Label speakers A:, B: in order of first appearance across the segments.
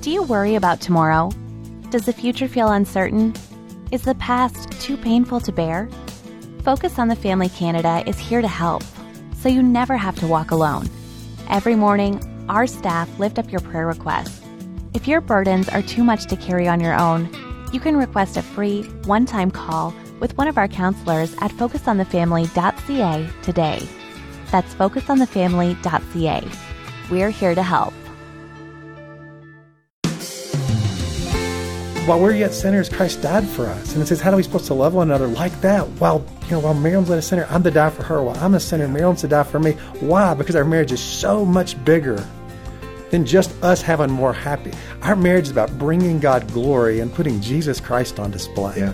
A: Do you worry about tomorrow? Does the future feel uncertain? Is the past too painful to bear? Focus on the Family Canada is here to help, so you never have to walk alone. Every morning, our staff lift up your prayer requests. If your burdens are too much to carry on your own, you can request a free one time call with one of our counselors at focusonthefamily.ca today. That's focusonthefamily.ca. We're here to help.
B: While we're yet sinners, Christ died for us. And it says, how are we supposed to love one another like that? While, you know, while Marilyn's a sinner, I'm to die for her. While I'm a sinner, Marilyn's to die for me. Why? Because our marriage is so much bigger than just us having more happy. Our marriage is about bringing God glory and putting Jesus Christ on display.
C: Yeah.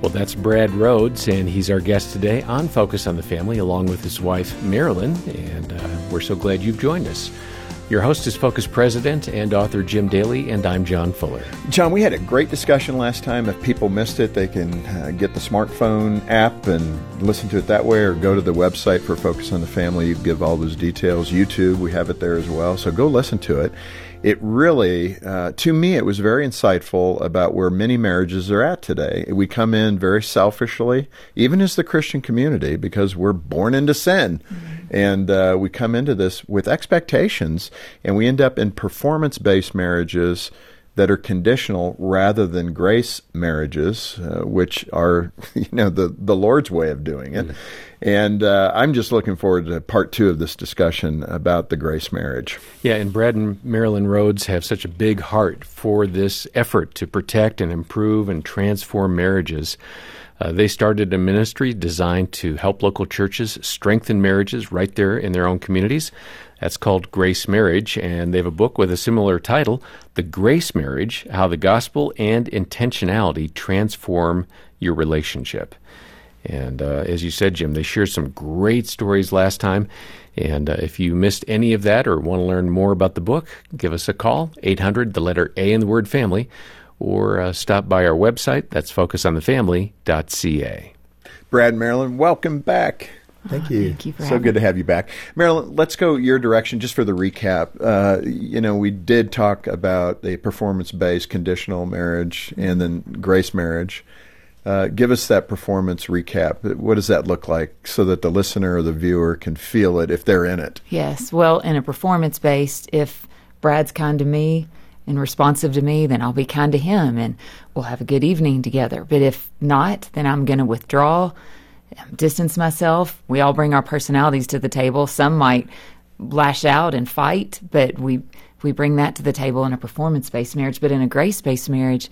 C: Well, that's Brad Rhodes, and he's our guest today on Focus on the Family, along with his wife, Marilyn. And uh, we're so glad you've joined us. Your host is Focus President and author Jim Daly, and I'm John Fuller.
D: John, we had a great discussion last time. If people missed it, they can uh, get the smartphone app and listen to it that way, or go to the website for Focus on the Family. You give all those details. YouTube, we have it there as well. So go listen to it it really, uh, to me, it was very insightful about where many marriages are at today. We come in very selfishly, even as the Christian community, because we're born into sin. Mm-hmm. And uh, we come into this with expectations, and we end up in performance based marriages that are conditional rather than grace marriages, uh, which are, you know, the, the Lord's way of doing it. Mm-hmm. And uh, I'm just looking forward to part two of this discussion about the grace marriage.
C: Yeah, and Brad and Marilyn Rhodes have such a big heart for this effort to protect and improve and transform marriages. Uh, they started a ministry designed to help local churches strengthen marriages right there in their own communities. That's called Grace Marriage, and they have a book with a similar title, The Grace Marriage How the Gospel and Intentionality Transform Your Relationship. And uh, as you said, Jim, they shared some great stories last time. And uh, if you missed any of that or want to learn more about the book, give us a call, 800, the letter A in the word family, or uh, stop by our website. That's focusonthefamily.ca.
D: Brad Marilyn, welcome back.
B: Thank you.
A: Oh, thank you
D: so good to have you back. Marilyn, let's go your direction just for the recap. Uh, you know, we did talk about a performance based conditional marriage and then grace marriage. Uh, give us that performance recap. What does that look like so that the listener or the viewer can feel it if they're in it?
E: Yes. Well, in a performance based, if Brad's kind to me and responsive to me, then I'll be kind to him and we'll have a good evening together. But if not, then I'm going to withdraw, um, distance myself. We all bring our personalities to the table. Some might lash out and fight, but we we bring that to the table in a performance based marriage. But in a grace based marriage,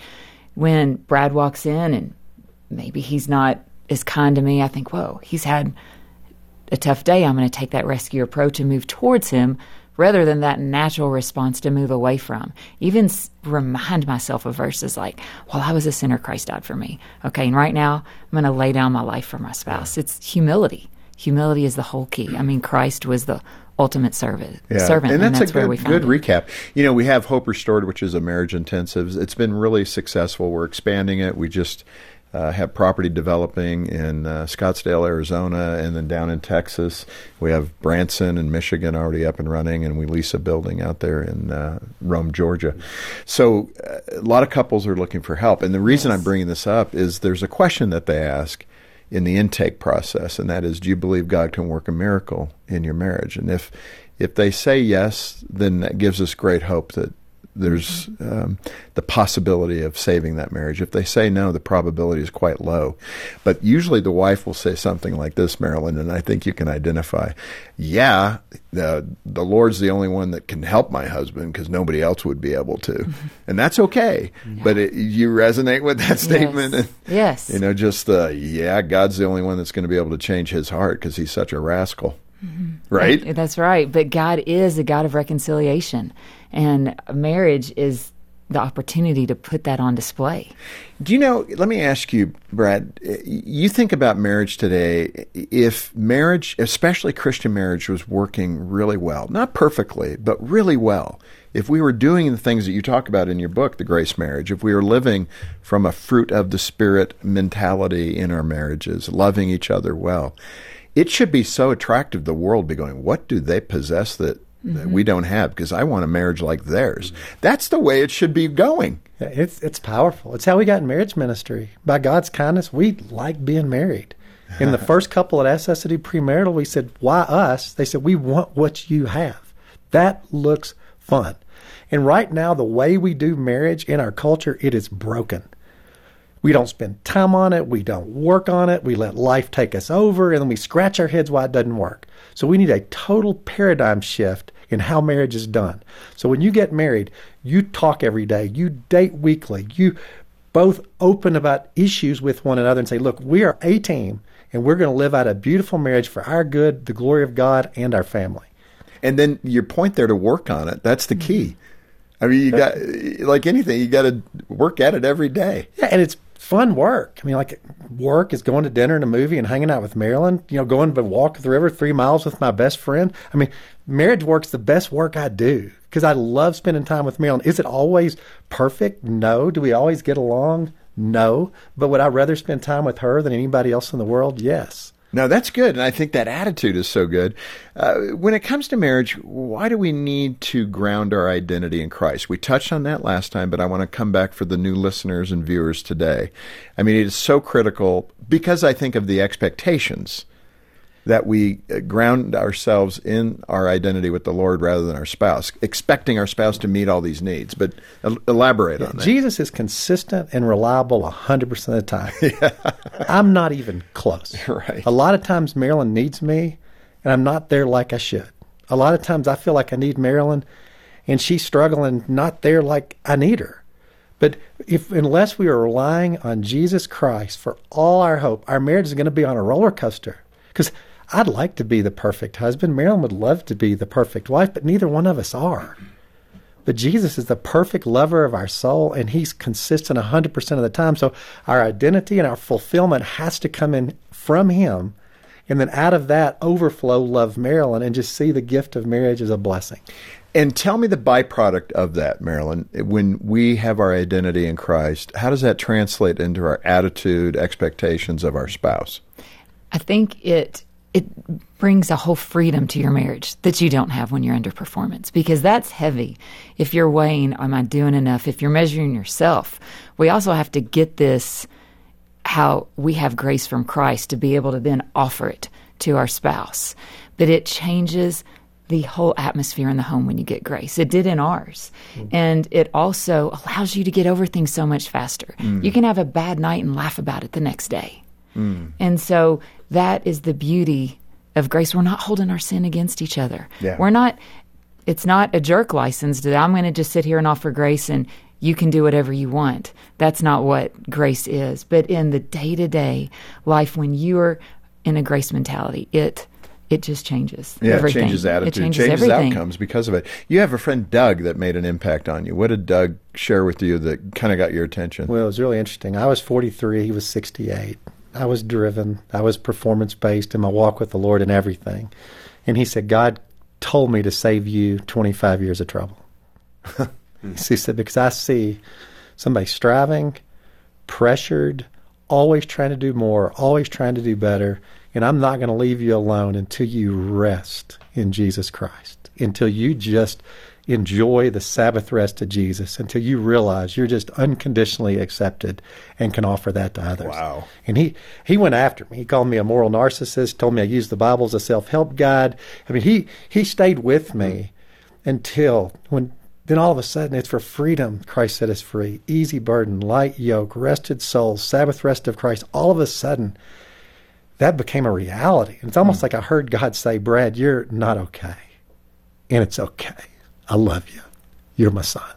E: when Brad walks in and maybe he's not as kind to me. I think, whoa, he's had a tough day. I'm going to take that rescue approach and move towards him rather than that natural response to move away from. Even s- remind myself of verses like, well, I was a sinner, Christ died for me. Okay, and right now I'm going to lay down my life for my spouse. It's humility. Humility is the whole key. I mean, Christ was the ultimate servant.
D: Yeah.
E: servant
D: and that's,
E: and that's
D: a good,
E: where we
D: good
E: it.
D: recap. You know, we have Hope Restored, which is a marriage intensive. It's been really successful. We're expanding it. We just uh, have property developing in uh, Scottsdale, Arizona, and then down in Texas. We have Branson and Michigan already up and running, and we lease a building out there in uh, Rome, Georgia. So uh, a lot of couples are looking for help. And the reason yes. I'm bringing this up is there's a question that they ask in the intake process, and that is, do you believe God can work a miracle in your marriage? And if if they say yes, then that gives us great hope that there's um, the possibility of saving that marriage. If they say no, the probability is quite low. But usually the wife will say something like this, Marilyn, and I think you can identify. Yeah, the the Lord's the only one that can help my husband because nobody else would be able to, and that's okay. Yeah. But it, you resonate with that statement,
E: yes.
D: And,
E: yes.
D: You know, just the yeah, God's the only one that's going to be able to change his heart because he's such a rascal. Mm-hmm. Right?
E: That's right. But God is a God of reconciliation. And marriage is the opportunity to put that on display.
D: Do you know, let me ask you, Brad, you think about marriage today, if marriage, especially Christian marriage, was working really well, not perfectly, but really well, if we were doing the things that you talk about in your book, The Grace Marriage, if we were living from a fruit of the Spirit mentality in our marriages, loving each other well, it should be so attractive the world be going, what do they possess that that mm-hmm. we don't have because I want a marriage like theirs. That's the way it should be going.
B: It's it's powerful. It's how we got in marriage ministry. By God's kindness, we like being married. In the first couple at SSD premarital, we said, "Why us?" They said, "We want what you have." That looks fun. And right now, the way we do marriage in our culture, it is broken. We don't spend time on it. We don't work on it. We let life take us over, and then we scratch our heads why it doesn't work. So we need a total paradigm shift in how marriage is done. So when you get married, you talk every day, you date weekly, you both open about issues with one another and say, look, we are a team, and we're going to live out a beautiful marriage for our good, the glory of God, and our family.
D: And then your point there to work on it, that's the key. Mm-hmm. I mean, you got, like anything, you got to work at it every day.
B: Yeah, and it's fun work. I mean, like work is going to dinner and a movie and hanging out with Marilyn. You know, going to walk the river three miles with my best friend. I mean, marriage work's the best work I do because I love spending time with Marilyn. Is it always perfect? No. Do we always get along? No. But would I rather spend time with her than anybody else in the world? Yes.
D: No, that's good. And I think that attitude is so good. Uh, when it comes to marriage, why do we need to ground our identity in Christ? We touched on that last time, but I want to come back for the new listeners and viewers today. I mean, it is so critical because I think of the expectations that we uh, ground ourselves in our identity with the Lord rather than our spouse, expecting our spouse to meet all these needs. But el- elaborate on that.
B: Jesus is consistent and reliable 100% of the time. I'm not even close.
D: Right.
B: A lot of times Marilyn needs me, and I'm not there like I should. A lot of times I feel like I need Marilyn, and she's struggling, not there like I need her. But if unless we are relying on Jesus Christ for all our hope, our marriage is going to be on a roller coaster. Because I'd like to be the perfect husband. Marilyn would love to be the perfect wife, but neither one of us are. But Jesus is the perfect lover of our soul, and He's consistent 100% of the time. So our identity and our fulfillment has to come in from Him. And then out of that, overflow love Marilyn and just see the gift of marriage as a blessing.
D: And tell me the byproduct of that, Marilyn. When we have our identity in Christ, how does that translate into our attitude, expectations of our spouse?
E: I think it it brings a whole freedom to your marriage that you don't have when you're under performance because that's heavy. If you're weighing, am I doing enough? If you're measuring yourself, we also have to get this how we have grace from Christ to be able to then offer it to our spouse. But it changes the whole atmosphere in the home when you get grace. It did in ours. Mm. And it also allows you to get over things so much faster. Mm. You can have a bad night and laugh about it the next day. Mm. And so that is the beauty of grace. We're not holding our sin against each other.
D: Yeah.
E: We're not, it's not a jerk license that I'm going to just sit here and offer grace and you can do whatever you want. That's not what grace is. But in the day to day life, when you're in a grace mentality, it it just changes.
D: Yeah,
E: everything.
D: it changes attitude,
E: It changes,
D: changes
E: everything.
D: outcomes because of it. You have a friend, Doug, that made an impact on you. What did Doug share with you that kind of got your attention?
B: Well, it was really interesting. I was 43, he was 68. I was driven, I was performance based in my walk with the Lord and everything. And he said, God told me to save you 25 years of trouble. he said, because I see somebody striving, pressured, always trying to do more, always trying to do better. And I'm not going to leave you alone until you rest in Jesus Christ, until you just enjoy the Sabbath rest of Jesus, until you realize you're just unconditionally accepted and can offer that to others.
D: Wow.
B: And he, he went after me. He called me a moral narcissist, told me I used the Bible as a self help guide. I mean, he, he stayed with me until when then all of a sudden it's for freedom Christ set us free. Easy burden, light yoke, rested souls, Sabbath rest of Christ. All of a sudden, that became a reality. And it's almost hmm. like I heard God say, Brad, you're not okay. And it's okay. I love you. You're my son.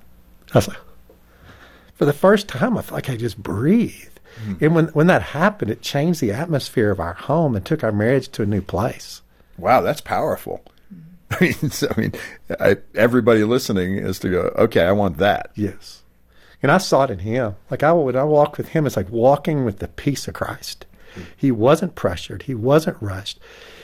B: I was like, for the first time, I felt like I just breathed. Hmm. And when, when that happened, it changed the atmosphere of our home and took our marriage to a new place.
D: Wow, that's powerful. I mean, so, I mean, I, everybody listening is to go, okay, I want that.
B: Yes. And I saw it in him. Like I would I walk with him, it's like walking with the peace of Christ. Hmm. He wasn't pressured. He wasn't rushed.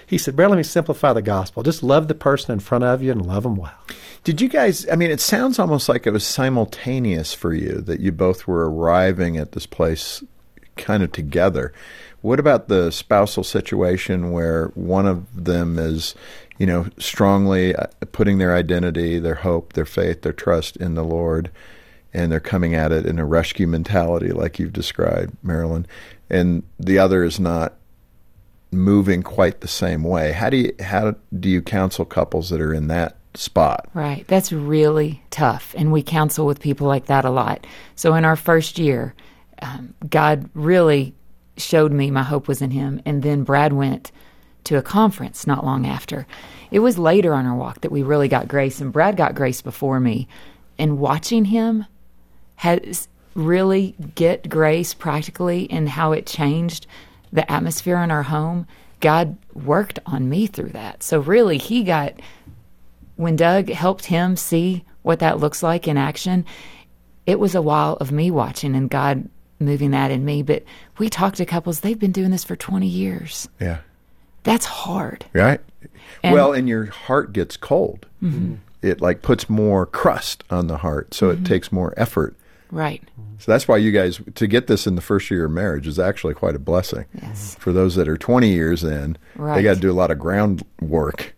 B: He said, Brad, let me simplify the gospel. Just love the person in front of you and love them well.
D: Did you guys? I mean, it sounds almost like it was simultaneous for you that you both were arriving at this place kind of together. What about the spousal situation where one of them is you know, strongly uh, putting their identity, their hope, their faith, their trust in the Lord, and they're coming at it in a rescue mentality, like you've described, Marilyn. And the other is not moving quite the same way. How do you how do you counsel couples that are in that spot?
E: Right. That's really tough, and we counsel with people like that a lot. So in our first year, um, God really showed me my hope was in Him, and then Brad went to a conference not long after. It was later on our walk that we really got grace, and Brad got grace before me. And watching him has really get grace practically and how it changed the atmosphere in our home. God worked on me through that. So really, he got when Doug helped him see what that looks like in action. It was a while of me watching and God moving that in me. But we talked to couples; they've been doing this for twenty years.
D: Yeah.
E: That's hard.
D: Right.
E: And-
D: well, and your heart gets cold. Mm-hmm. It like puts more crust on the heart, so it mm-hmm. takes more effort.
E: Right.
D: So that's why you guys to get this in the first year of marriage is actually quite a blessing.
E: Yes.
D: For those that are 20 years in, they got to do a lot of groundwork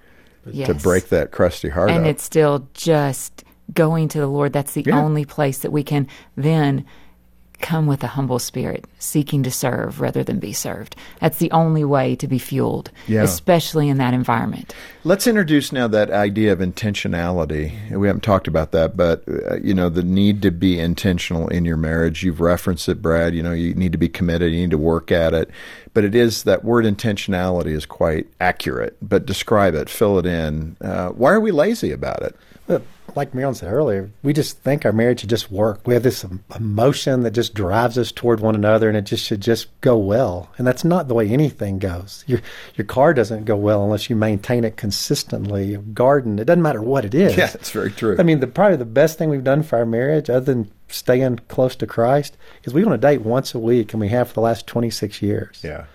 D: to break that crusty heart
E: and
D: up.
E: it's still just going to the Lord. That's the
D: Yeah.
E: only place that we can then come with a humble spirit, seeking to serve rather than be served. That's the only way to be fueled,
D: Yeah.
E: especially in that environment.
D: Let's introduce now that idea of intentionality. We haven't talked about that, but uh, you know the need to be intentional in your marriage. You've referenced it, Brad. You know you need to be committed. You need to work at it. But it is that word intentionality is quite accurate. But describe it, fill it in. Uh, why are we lazy about it?
B: Like Marilyn said earlier, we just think our marriage should just work. We have this emotion that just drives us toward one another, and it just should just go well. And that's not the way anything goes. Your your car doesn't go well unless you maintain it consistently. Your garden, it doesn't matter what it is.
D: Yeah, that's very true.
B: I mean, the probably the best thing we've done for our marriage, other than staying close to Christ, is we go on a date once a week, and we have for the last twenty six years.
D: yeah,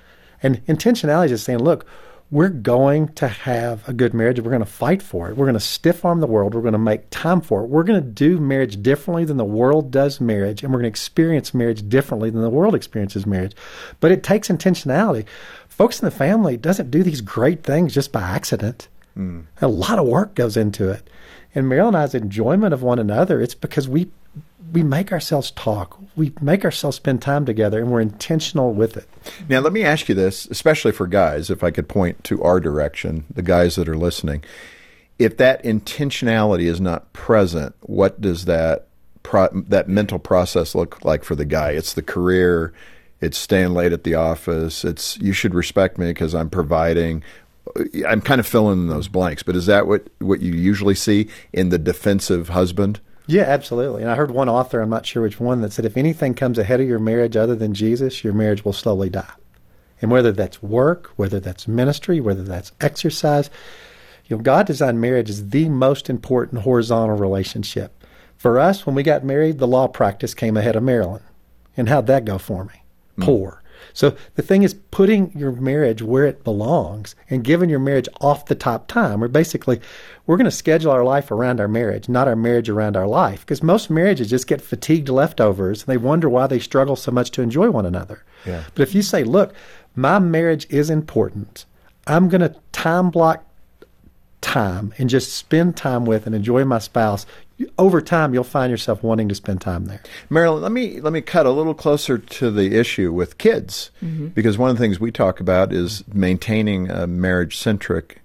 B: And intentionality is just saying, look, we're going to have a good marriage. We're going to fight for it. We're going to stiff arm the world. We're going to make time for it. We're going to do marriage differently than the world does marriage. And we're going to experience marriage differently than the world experiences marriage. But it takes intentionality. Focus on the Family doesn't do these great things just by accident. Hmm. A lot of work goes into it. And Marilyn and I's enjoyment of one another, it's because we we make ourselves talk. We make ourselves spend time together and we're intentional with it.
D: Now, let me ask you this, especially for guys, if I could point to our direction, the guys that are listening. If that intentionality is not present, what does that pro- that mental process look like for the guy? It's the career, it's staying late at the office, it's you should respect me because I'm providing. I'm kind of filling in those blanks, but is that what, what you usually see in the defensive husband?
B: Yeah, absolutely. And I heard one author, I'm not sure which one, that said if anything comes ahead of your marriage other than Jesus, your marriage will slowly die. And whether that's work, whether that's ministry, whether that's exercise, you know, God designed marriage as the most important horizontal relationship. For us, when we got married, the law practice came ahead of Marilyn. And how'd that go for me? Hmm. Poor. So the thing is putting your marriage where it belongs and giving your marriage off the top time. We're basically we're going to schedule our life around our marriage, not our marriage around our life. Because most marriages just get fatigued leftovers and they wonder why they struggle so much to enjoy one another.
D: Yeah.
B: But if you say, look, my marriage is important, I'm going to time block time and just spend time with and enjoy my spouse, over time you'll find yourself wanting to spend time there.
D: Marilyn, let me let me cut a little closer to the issue with kids, mm-hmm. because one of the things we talk about is maintaining a marriage centric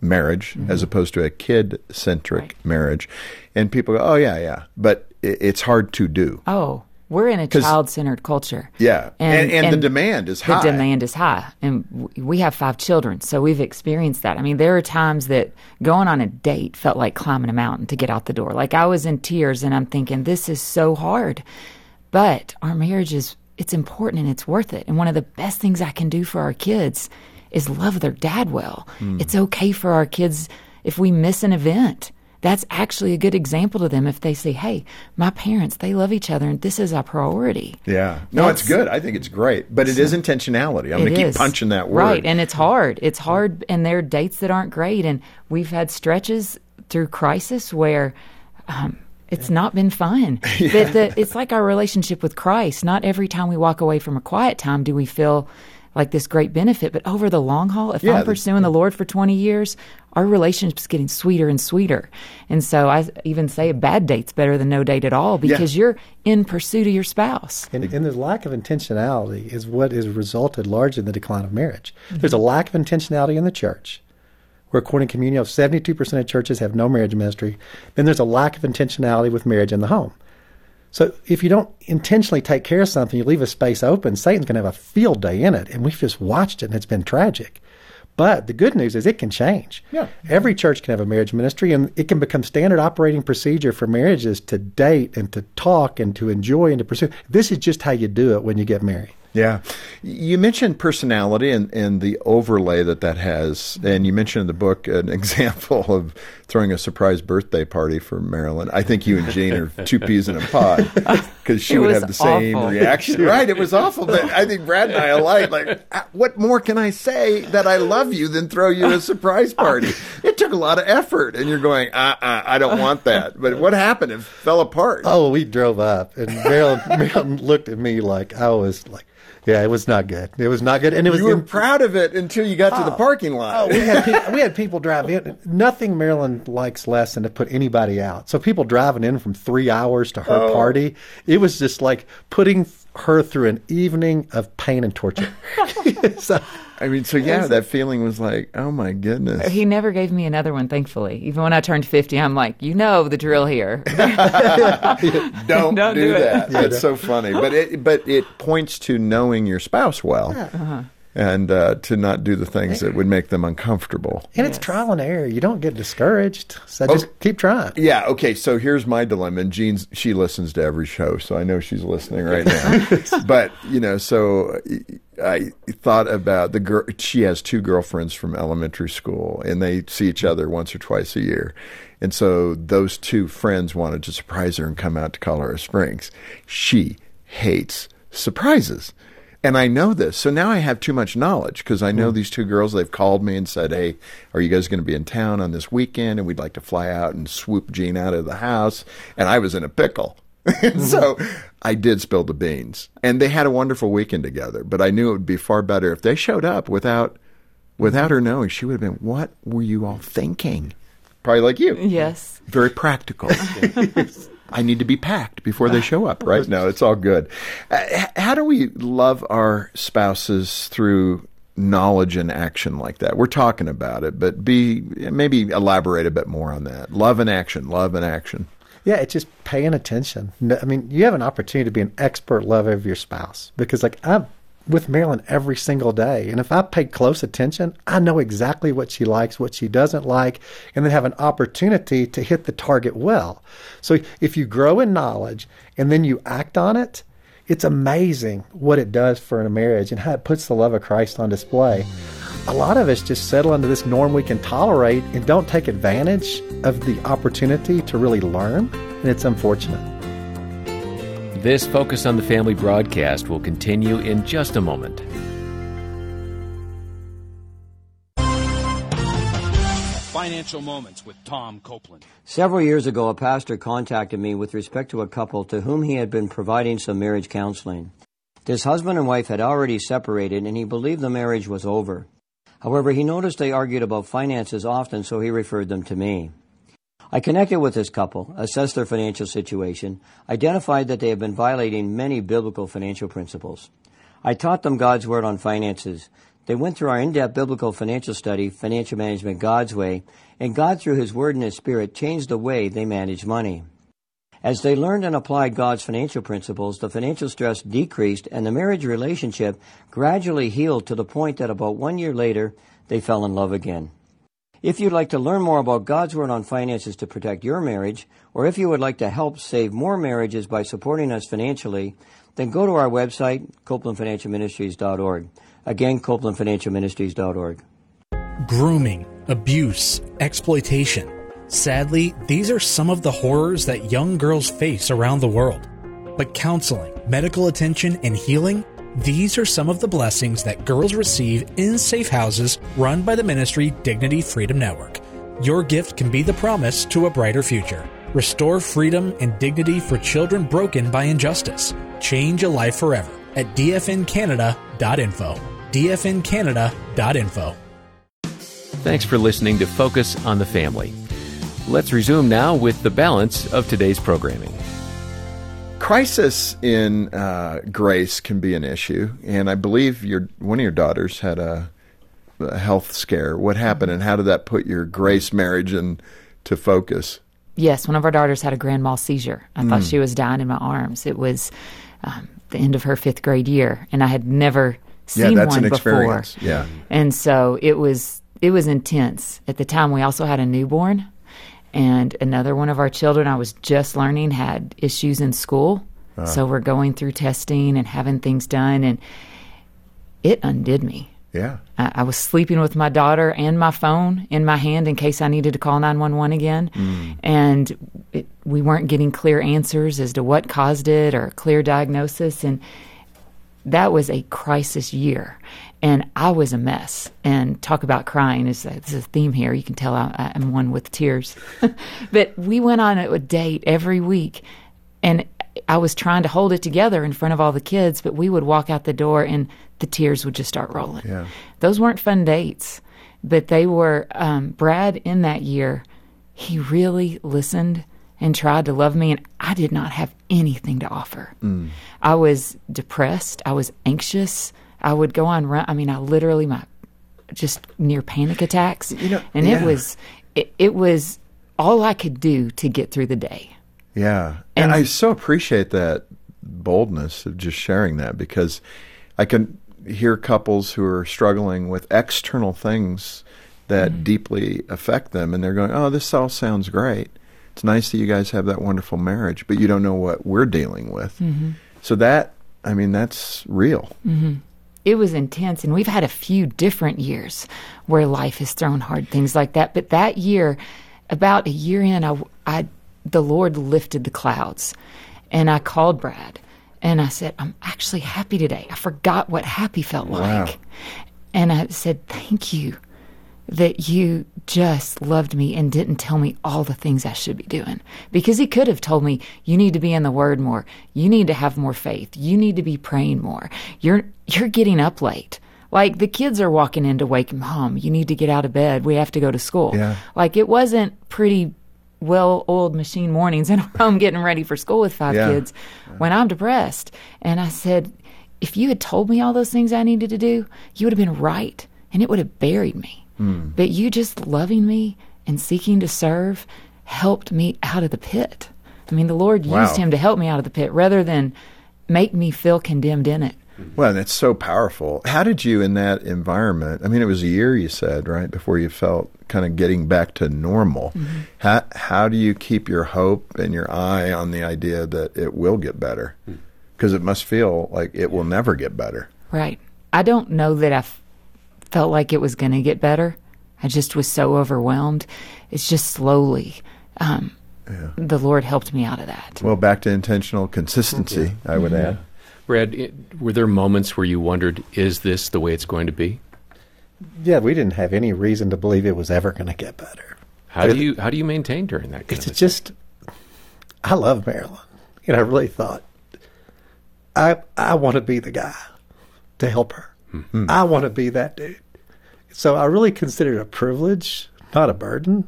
D: marriage as opposed to a kid centric
E: Right.
D: marriage, and people go, "Oh yeah, yeah," but it, it's hard to do.
E: Oh, we're in a child centered culture.
D: Yeah, and, and, the demand is high.
E: the demand is high, and we have five children, so we've experienced that. I mean, there are times that going on a date felt like climbing a mountain to get out the door. Like I was in tears, and I'm thinking, this is so hard. But our marriage is it's important and it's worth it. And one of the best things I can do for our kids is love their dad well.
D: Hmm.
E: It's okay for our kids if we miss an event. That's actually a good example to them if they say, "Hey, my parents, they love each other and this is our priority."
D: Yeah, no, it's good. I think it's great, but it is intentionality. I'm going to keep
E: is.
D: punching that word.
E: Right, and it's hard. It's hard, and there are dates that aren't great. And we've had stretches through crisis where um, it's not been fun. But the, it's like our relationship with Christ. Not every time we walk away from a quiet time do we feel like this great benefit. But over the long haul, if
D: Yeah,
E: I'm pursuing the Lord for 20 years, our relationship's getting sweeter and sweeter. And so I even say a bad date's better than no date at all because you're in pursuit of your spouse.
B: And, and the lack of intentionality is what has resulted largely in the decline of marriage. Mm-hmm. There's a lack of intentionality in the church. Where according to Communio, 72% of churches have no marriage ministry. Then there's a lack of intentionality with marriage in the home. So if you don't intentionally take care of something, you leave a space open, Satan's going to have a field day in it. And we've just watched it and it's been tragic. But the good news is it can change.
D: Yeah.
B: Every church can have a marriage ministry and it can become standard operating procedure for marriages to date and to talk and to enjoy and to pursue. This is just how you do it when you get married.
D: Yeah. You mentioned personality and, and the overlay that that has. And you mentioned in the book an example of throwing a surprise birthday party for Marilyn. I think you and Jean are two peas in a pod because she
E: It
D: would have the same
E: awful.
D: reaction. right. It was awful. But I think Brad and I alike. Like, uh, what more can I say that I love you than throw you a surprise party? It took a lot of effort. And you're going, uh, uh, I don't want that. But what happened? It fell apart.
B: Oh, we drove up, and Marilyn, Marilyn looked at me like I was like, "Yeah, it was not good. It was not good." And it was
D: you were
B: in-
D: proud of it until you got to the parking lot.
B: Oh, we had pe- we had people drive in. Nothing Marilyn likes less than to put anybody out. So people driving in from three hours to her
D: Oh.
B: party, it was just like putting her through an evening of pain and torture. so,
D: I mean, so yeah, that feeling was like, oh my goodness.
E: He never gave me another one, thankfully. Even when I turned 50, I'm like, you know the drill here.
D: Don't,
E: Don't
D: do,
E: do it.
D: that. it's so funny, but it but it points to knowing your spouse well,
E: Uh-huh.
D: And uh, to not do the things that would make them uncomfortable.
B: and it's trial and error. You don't get discouraged. So just keep trying.
D: Yeah. Okay. So here's my dilemma. And Jean's she listens to every show, so I know she's listening right now. but you know, so I thought about the girl. She has two girlfriends from elementary school, and they see each other once or twice a year. And so those two friends wanted to surprise her and come out to Colorado Springs. She hates surprises. And I know this. So now I have too much knowledge because I know hmm. these two girls. They've called me and said, Hey, are you guys going to be in town on this weekend? And we'd like to fly out and swoop Jean out of the house. And I was in a pickle. and mm-hmm. so I did spill the beans. And they had a wonderful weekend together. But I knew it would be far better if they showed up without without her knowing. She would have been, What were you all thinking? Probably like you
E: yes.
D: very practical. I need to be packed before they show up, right? No, it's all good. Uh, how do we love our spouses through knowledge and action like that? We're talking about it, but be maybe elaborate a bit more on that. Love and action, love and action.
B: Yeah, it's just paying attention. I mean, you have an opportunity to be an expert lover of your spouse because, like, I'm with Marilyn every single day, and if I pay close attention, I know exactly what she likes, what she doesn't like, and then have an opportunity to hit the target well. So, if you grow in knowledge and then you act on it, it's amazing what it does for a marriage and how it puts the love of Christ on display. A lot of us just settle into this norm we can tolerate and don't take advantage of the opportunity to really learn, and it's unfortunate.
C: This Focus on the Family broadcast will continue in just a moment.
F: Financial Moments with Tom Copeland.
G: Several years ago, a pastor contacted me with respect to a couple to whom he had been providing some marriage counseling. This husband and wife had already separated, and he believed the marriage was over. However, he noticed they argued about finances often, so he referred them to me. I connected with this couple, assessed their financial situation, identified that they had been violating many biblical financial principles. I taught them God's Word on finances. They went through our in-depth biblical financial study, Financial Management God's Way, and God, through His Word and His Spirit, changed the way they manage money. As they learned and applied God's financial principles, the financial stress decreased and the marriage relationship gradually healed to the point that about one year later, they fell in love again. If you'd like to learn more about God's Word on finances to protect your marriage, or if you would like to help save more marriages by supporting us financially, then go to our website, CopelandFinancialMinistries.org. Again, CopelandFinancialMinistries.org.
H: grooming, abuse, exploitation. Sadly, these are some of the horrors that young girls face around the world. But counseling, medical attention, and healing, these are some of the blessings that girls receive in safe houses run by the ministry Dignity Freedom Network. Your gift can be the promise to a brighter future. Restore freedom and dignity for children broken by injustice. Change a life forever at dfncanada.info. dfncanada.info.
C: Thanks for listening to Focus on the Family. Let's resume now with the balance of today's programming.
D: Crisis in uh, grace can be an issue, and I believe your one of your daughters had a, a health scare. What happened, and how did that put your grace marriage into focus?
E: Yes, one of our daughters had a grand mal seizure. I thought she was dying in my arms. It was um, the end of her fifth grade year, and I had never seen
D: yeah, that's
E: one
D: an
E: before.
D: experience. Yeah,
E: And so it was it was intense. At the time, we also had a newborn, and another one of our children I was just learning had issues in school. Uh-huh. So we're going through testing and having things done, and it undid me.
D: yeah.
E: I, I was sleeping with my daughter and my phone in my hand in case I needed to call 911 again. Mm. And it, we weren't getting clear answers as to what caused it or a clear diagnosis. And that was a crisis year. And I was a mess. And talk about crying is a, this is a theme here. You can tell I, I'm one with tears. but we went on a, a date every week. And I was trying to hold it together in front of all the kids, but we would walk out the door and the tears would just start rolling.
D: Yeah.
E: Those weren't fun dates, but they were. Um, Brad in that year, he really listened and tried to love me, and I did not have anything to offer. I was depressed. I was anxious. I would go on run. I mean, I literally my just near panic attacks, you
D: know,
E: and
D: yeah.
E: it was it, it was all I could do to get through the day.
D: Yeah. And,
E: And-
D: I so appreciate that boldness of just sharing that because I can hear couples who are struggling with external things that
E: Mm-hmm.
D: deeply affect them and they're going, "Oh, this all sounds great. It's nice that you guys have that wonderful marriage, but you don't know what we're dealing with."
E: Mm-hmm.
D: So that I mean, that's real.
E: It was intense and we've had a few different years where life has thrown hard things like that. But that year about a year in I, I the lord lifted the clouds and i called brad and i said i'm actually happy today. I forgot what happy felt
D: Wow.
E: like. And i said thank you that you just loved me and didn't tell me all the things I should be doing. Because he could have told me, you need to be in the word more. You need to have more faith. You need to be praying more. You're, you're getting up late. Like the kids are walking in to wake mom. You need to get out of bed. We have to go to school.
D: Yeah.
E: Like it wasn't pretty well oiled machine mornings and I'm getting ready for school with five
D: Yeah.
E: kids when I'm depressed. And I said, if you had told me all those things I needed to do, you would have been right and it would have buried me. Hmm. But you just loving me and seeking to serve helped me out of the pit. I mean, the Lord
D: Wow.
E: used him to help me out of the pit rather than make me feel condemned in it.
D: Well, that's so powerful. How did you, in that environment? I mean, it was a year you said, right, before you felt kind of getting back to normal. Mm-hmm. How how do you keep your hope and your eye on the idea that it will get better? Hmm. Because it must feel like it will never get better.
E: Right. I don't know that I f- felt like it was going to get better. I just was so overwhelmed. It's just slowly. Um, The Lord helped me out of that.
D: Well, back to intentional consistency, I would add.
C: Brad, i- were there moments where you wondered, is this the way it's going to be?
B: Yeah, we didn't have any reason to believe it was ever going to get better.
C: How do you how do you maintain during that kind
B: It's
C: of a
B: just, I love Marilyn. And I really thought, I I want to be the guy to help her. Hmm. I want to be that dude. So I really considered it a privilege, not a burden.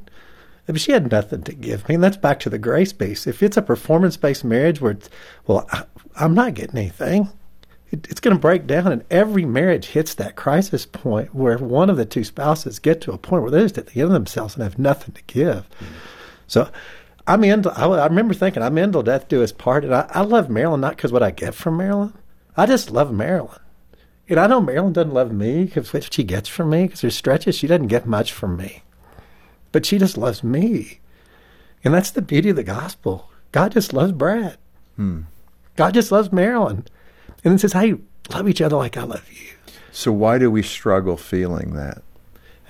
B: I mean, she had nothing to give me, and that's back to the grace base. If it's a performance based marriage where, it's, well, I, I'm not getting anything, it, it's going to break down, and every marriage hits that crisis point where one of the two spouses get to a point where they're just at the end of themselves and have nothing to give. So I'm in. I, I remember thinking, I'm in till death do us part, and I, I love Marilyn not because what I get from Marilyn. I just love Marilyn. And I know Marilyn doesn't love me because what she gets from me, because there's stretches she doesn't get much from me. But she just loves me. And that's the beauty of the gospel. God just loves Brad. Hmm. God just loves Marilyn. And then says, hey, love each other like I love you.
D: So why do we struggle feeling that,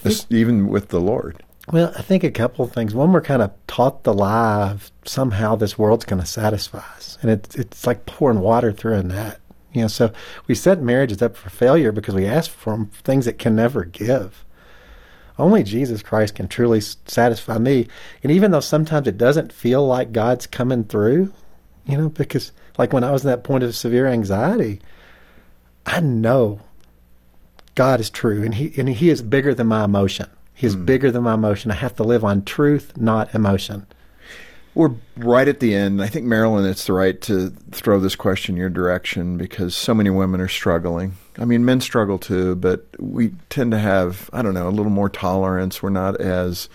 D: This- even with the Lord?
B: Well, I think a couple of things. One, we're kind of taught the lie of somehow this world's going to satisfy us, and it's it's like pouring water through a net. You know, so we set marriages up for failure because we ask for things that can never give. Only Jesus Christ can truly satisfy me, and even though sometimes it doesn't feel like God's coming through, you know, because like when I was in that point of severe anxiety, I know God is true, and He and He is bigger than my emotion. He is hmm. bigger than my emotion. I have to live on truth, not emotion.
D: We're right at the end. I think, Marilyn, it's the right to throw this question your direction because so many women are struggling. I mean, men struggle too, but we tend to have, I don't know, a little more tolerance. We're not as,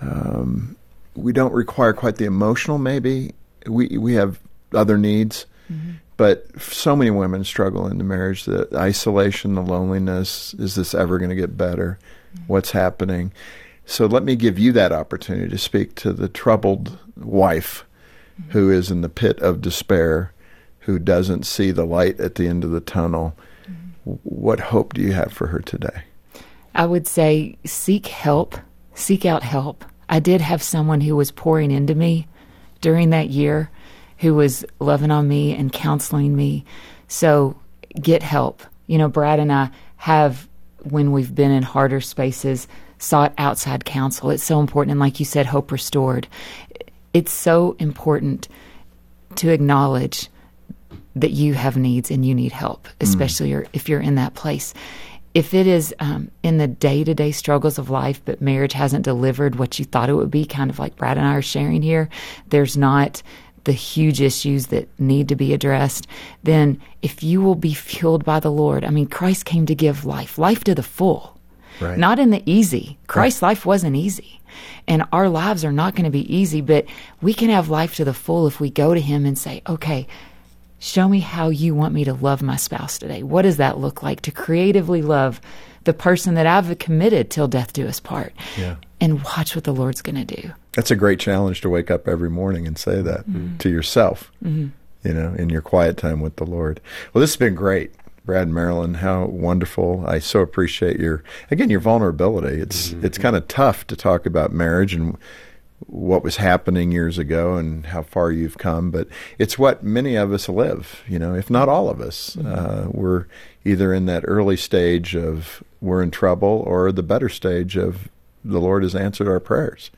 D: um, we don't require quite the emotional, maybe. We, we have other needs. But so many women struggle in the marriage the isolation, the loneliness. Is this ever going to get better? What's happening? So let me give you that opportunity to speak to the troubled wife who is in the pit of despair, who doesn't see the light at the end of the tunnel. What hope do you have for her today?
E: I would say seek help, seek out help. I did have someone who was pouring into me during that year who was loving on me and counseling me. So get help. You know, Brad and I have, when we've been in harder spaces, sought outside counsel. It's so important. And like you said, hope restored. It's so important to acknowledge that you have needs and you need help, especially if you're in that place. If it is um, in the day to day struggles of life, but marriage hasn't delivered what you thought it would be, kind of like Brad and I are sharing here, there's not the huge issues that need to be addressed, then if you will be fueled by the Lord, I mean, Christ came to give life, life to the full,
D: Right.
E: not in the easy. Christ's life wasn't easy. And our lives are not going to be easy, but we can have life to the full if we go to Him and say, okay, show me how you want me to love my spouse today. What does that look like to creatively love the person that I've committed till death do us part?
D: Yeah.
E: And watch what the Lord's going to do.
D: That's a great challenge to wake up every morning and say that mm-hmm. to yourself, mm-hmm. you know, in your quiet time with the Lord. Well, this has been great. Brad Marilyn, how wonderful. I so appreciate your, again, your vulnerability. It's, it's kind of tough to talk about marriage and what was happening years ago and how far you've come, but it's what many of us live, you know, if not all of us. Uh, we're either in that early stage of we're in trouble or the better stage of the Lord has answered our prayers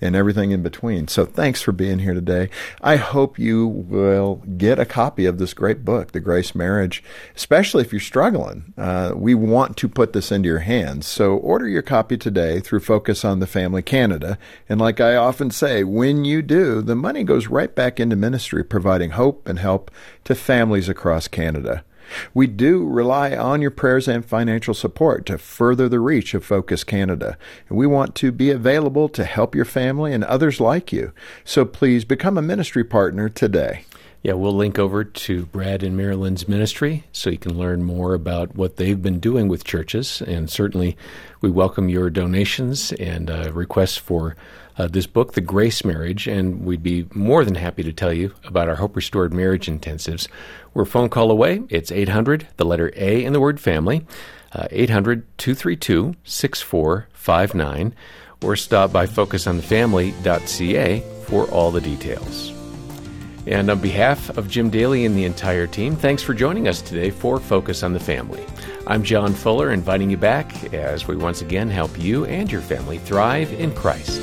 D: and everything in between. So thanks for being here today. I hope you will get a copy of this great book, The Grace Marriage, especially if you're struggling. Uh, we want to put this into your hands. So order your copy today through Focus on the Family Canada. And like I often say, when you do, the money goes right back into ministry, providing hope and help to families across Canada. We do rely on your prayers and financial support to further the reach of Focus Canada. And we want to be available to help your family and others like you. So please become a ministry partner today.
C: Yeah, we'll link over to Brad and Marilyn's ministry so you can learn more about what they've been doing with churches. And certainly, we welcome your donations and uh, requests for uh, this book, The Grace Marriage. And we'd be more than happy to tell you about our Hope Restored Marriage Intensives. We're a phone call away. It's 800, the letter A in the word family, uh, 800 232 6459, or stop by focusonthefamily.ca for all the details. And on behalf of Jim Daly and the entire team, thanks for joining us today for Focus on the Family. I'm John Fuller, inviting you back as we once again help you and your family thrive in Christ.